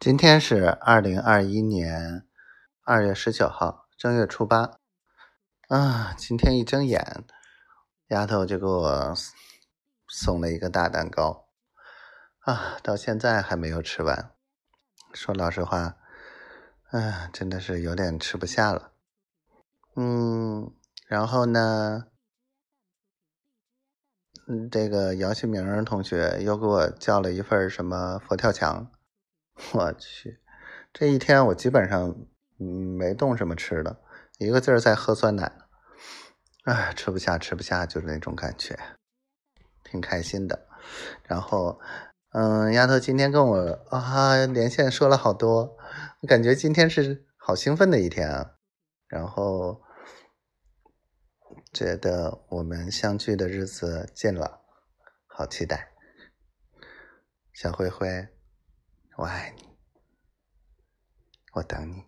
今天是二零二一年二月十九号，正月初八啊。今天一睁眼，丫头就给我送了一个大蛋糕啊，到现在还没有吃完。说老实话，啊，真的是有点吃不下了。嗯，然后呢，嗯，这个姚旭明同学又给我叫了一份什么佛跳墙。我去，这一天我基本上没动什么吃的，一个劲儿在喝酸奶，哎，吃不下，吃不下，就是那种感觉，挺开心的。然后，嗯，丫头今天跟我啊连线说了好多，我感觉今天是好兴奋的一天啊。然后，觉得我们相聚的日子近了，好期待，小灰灰。我爱你，我等你。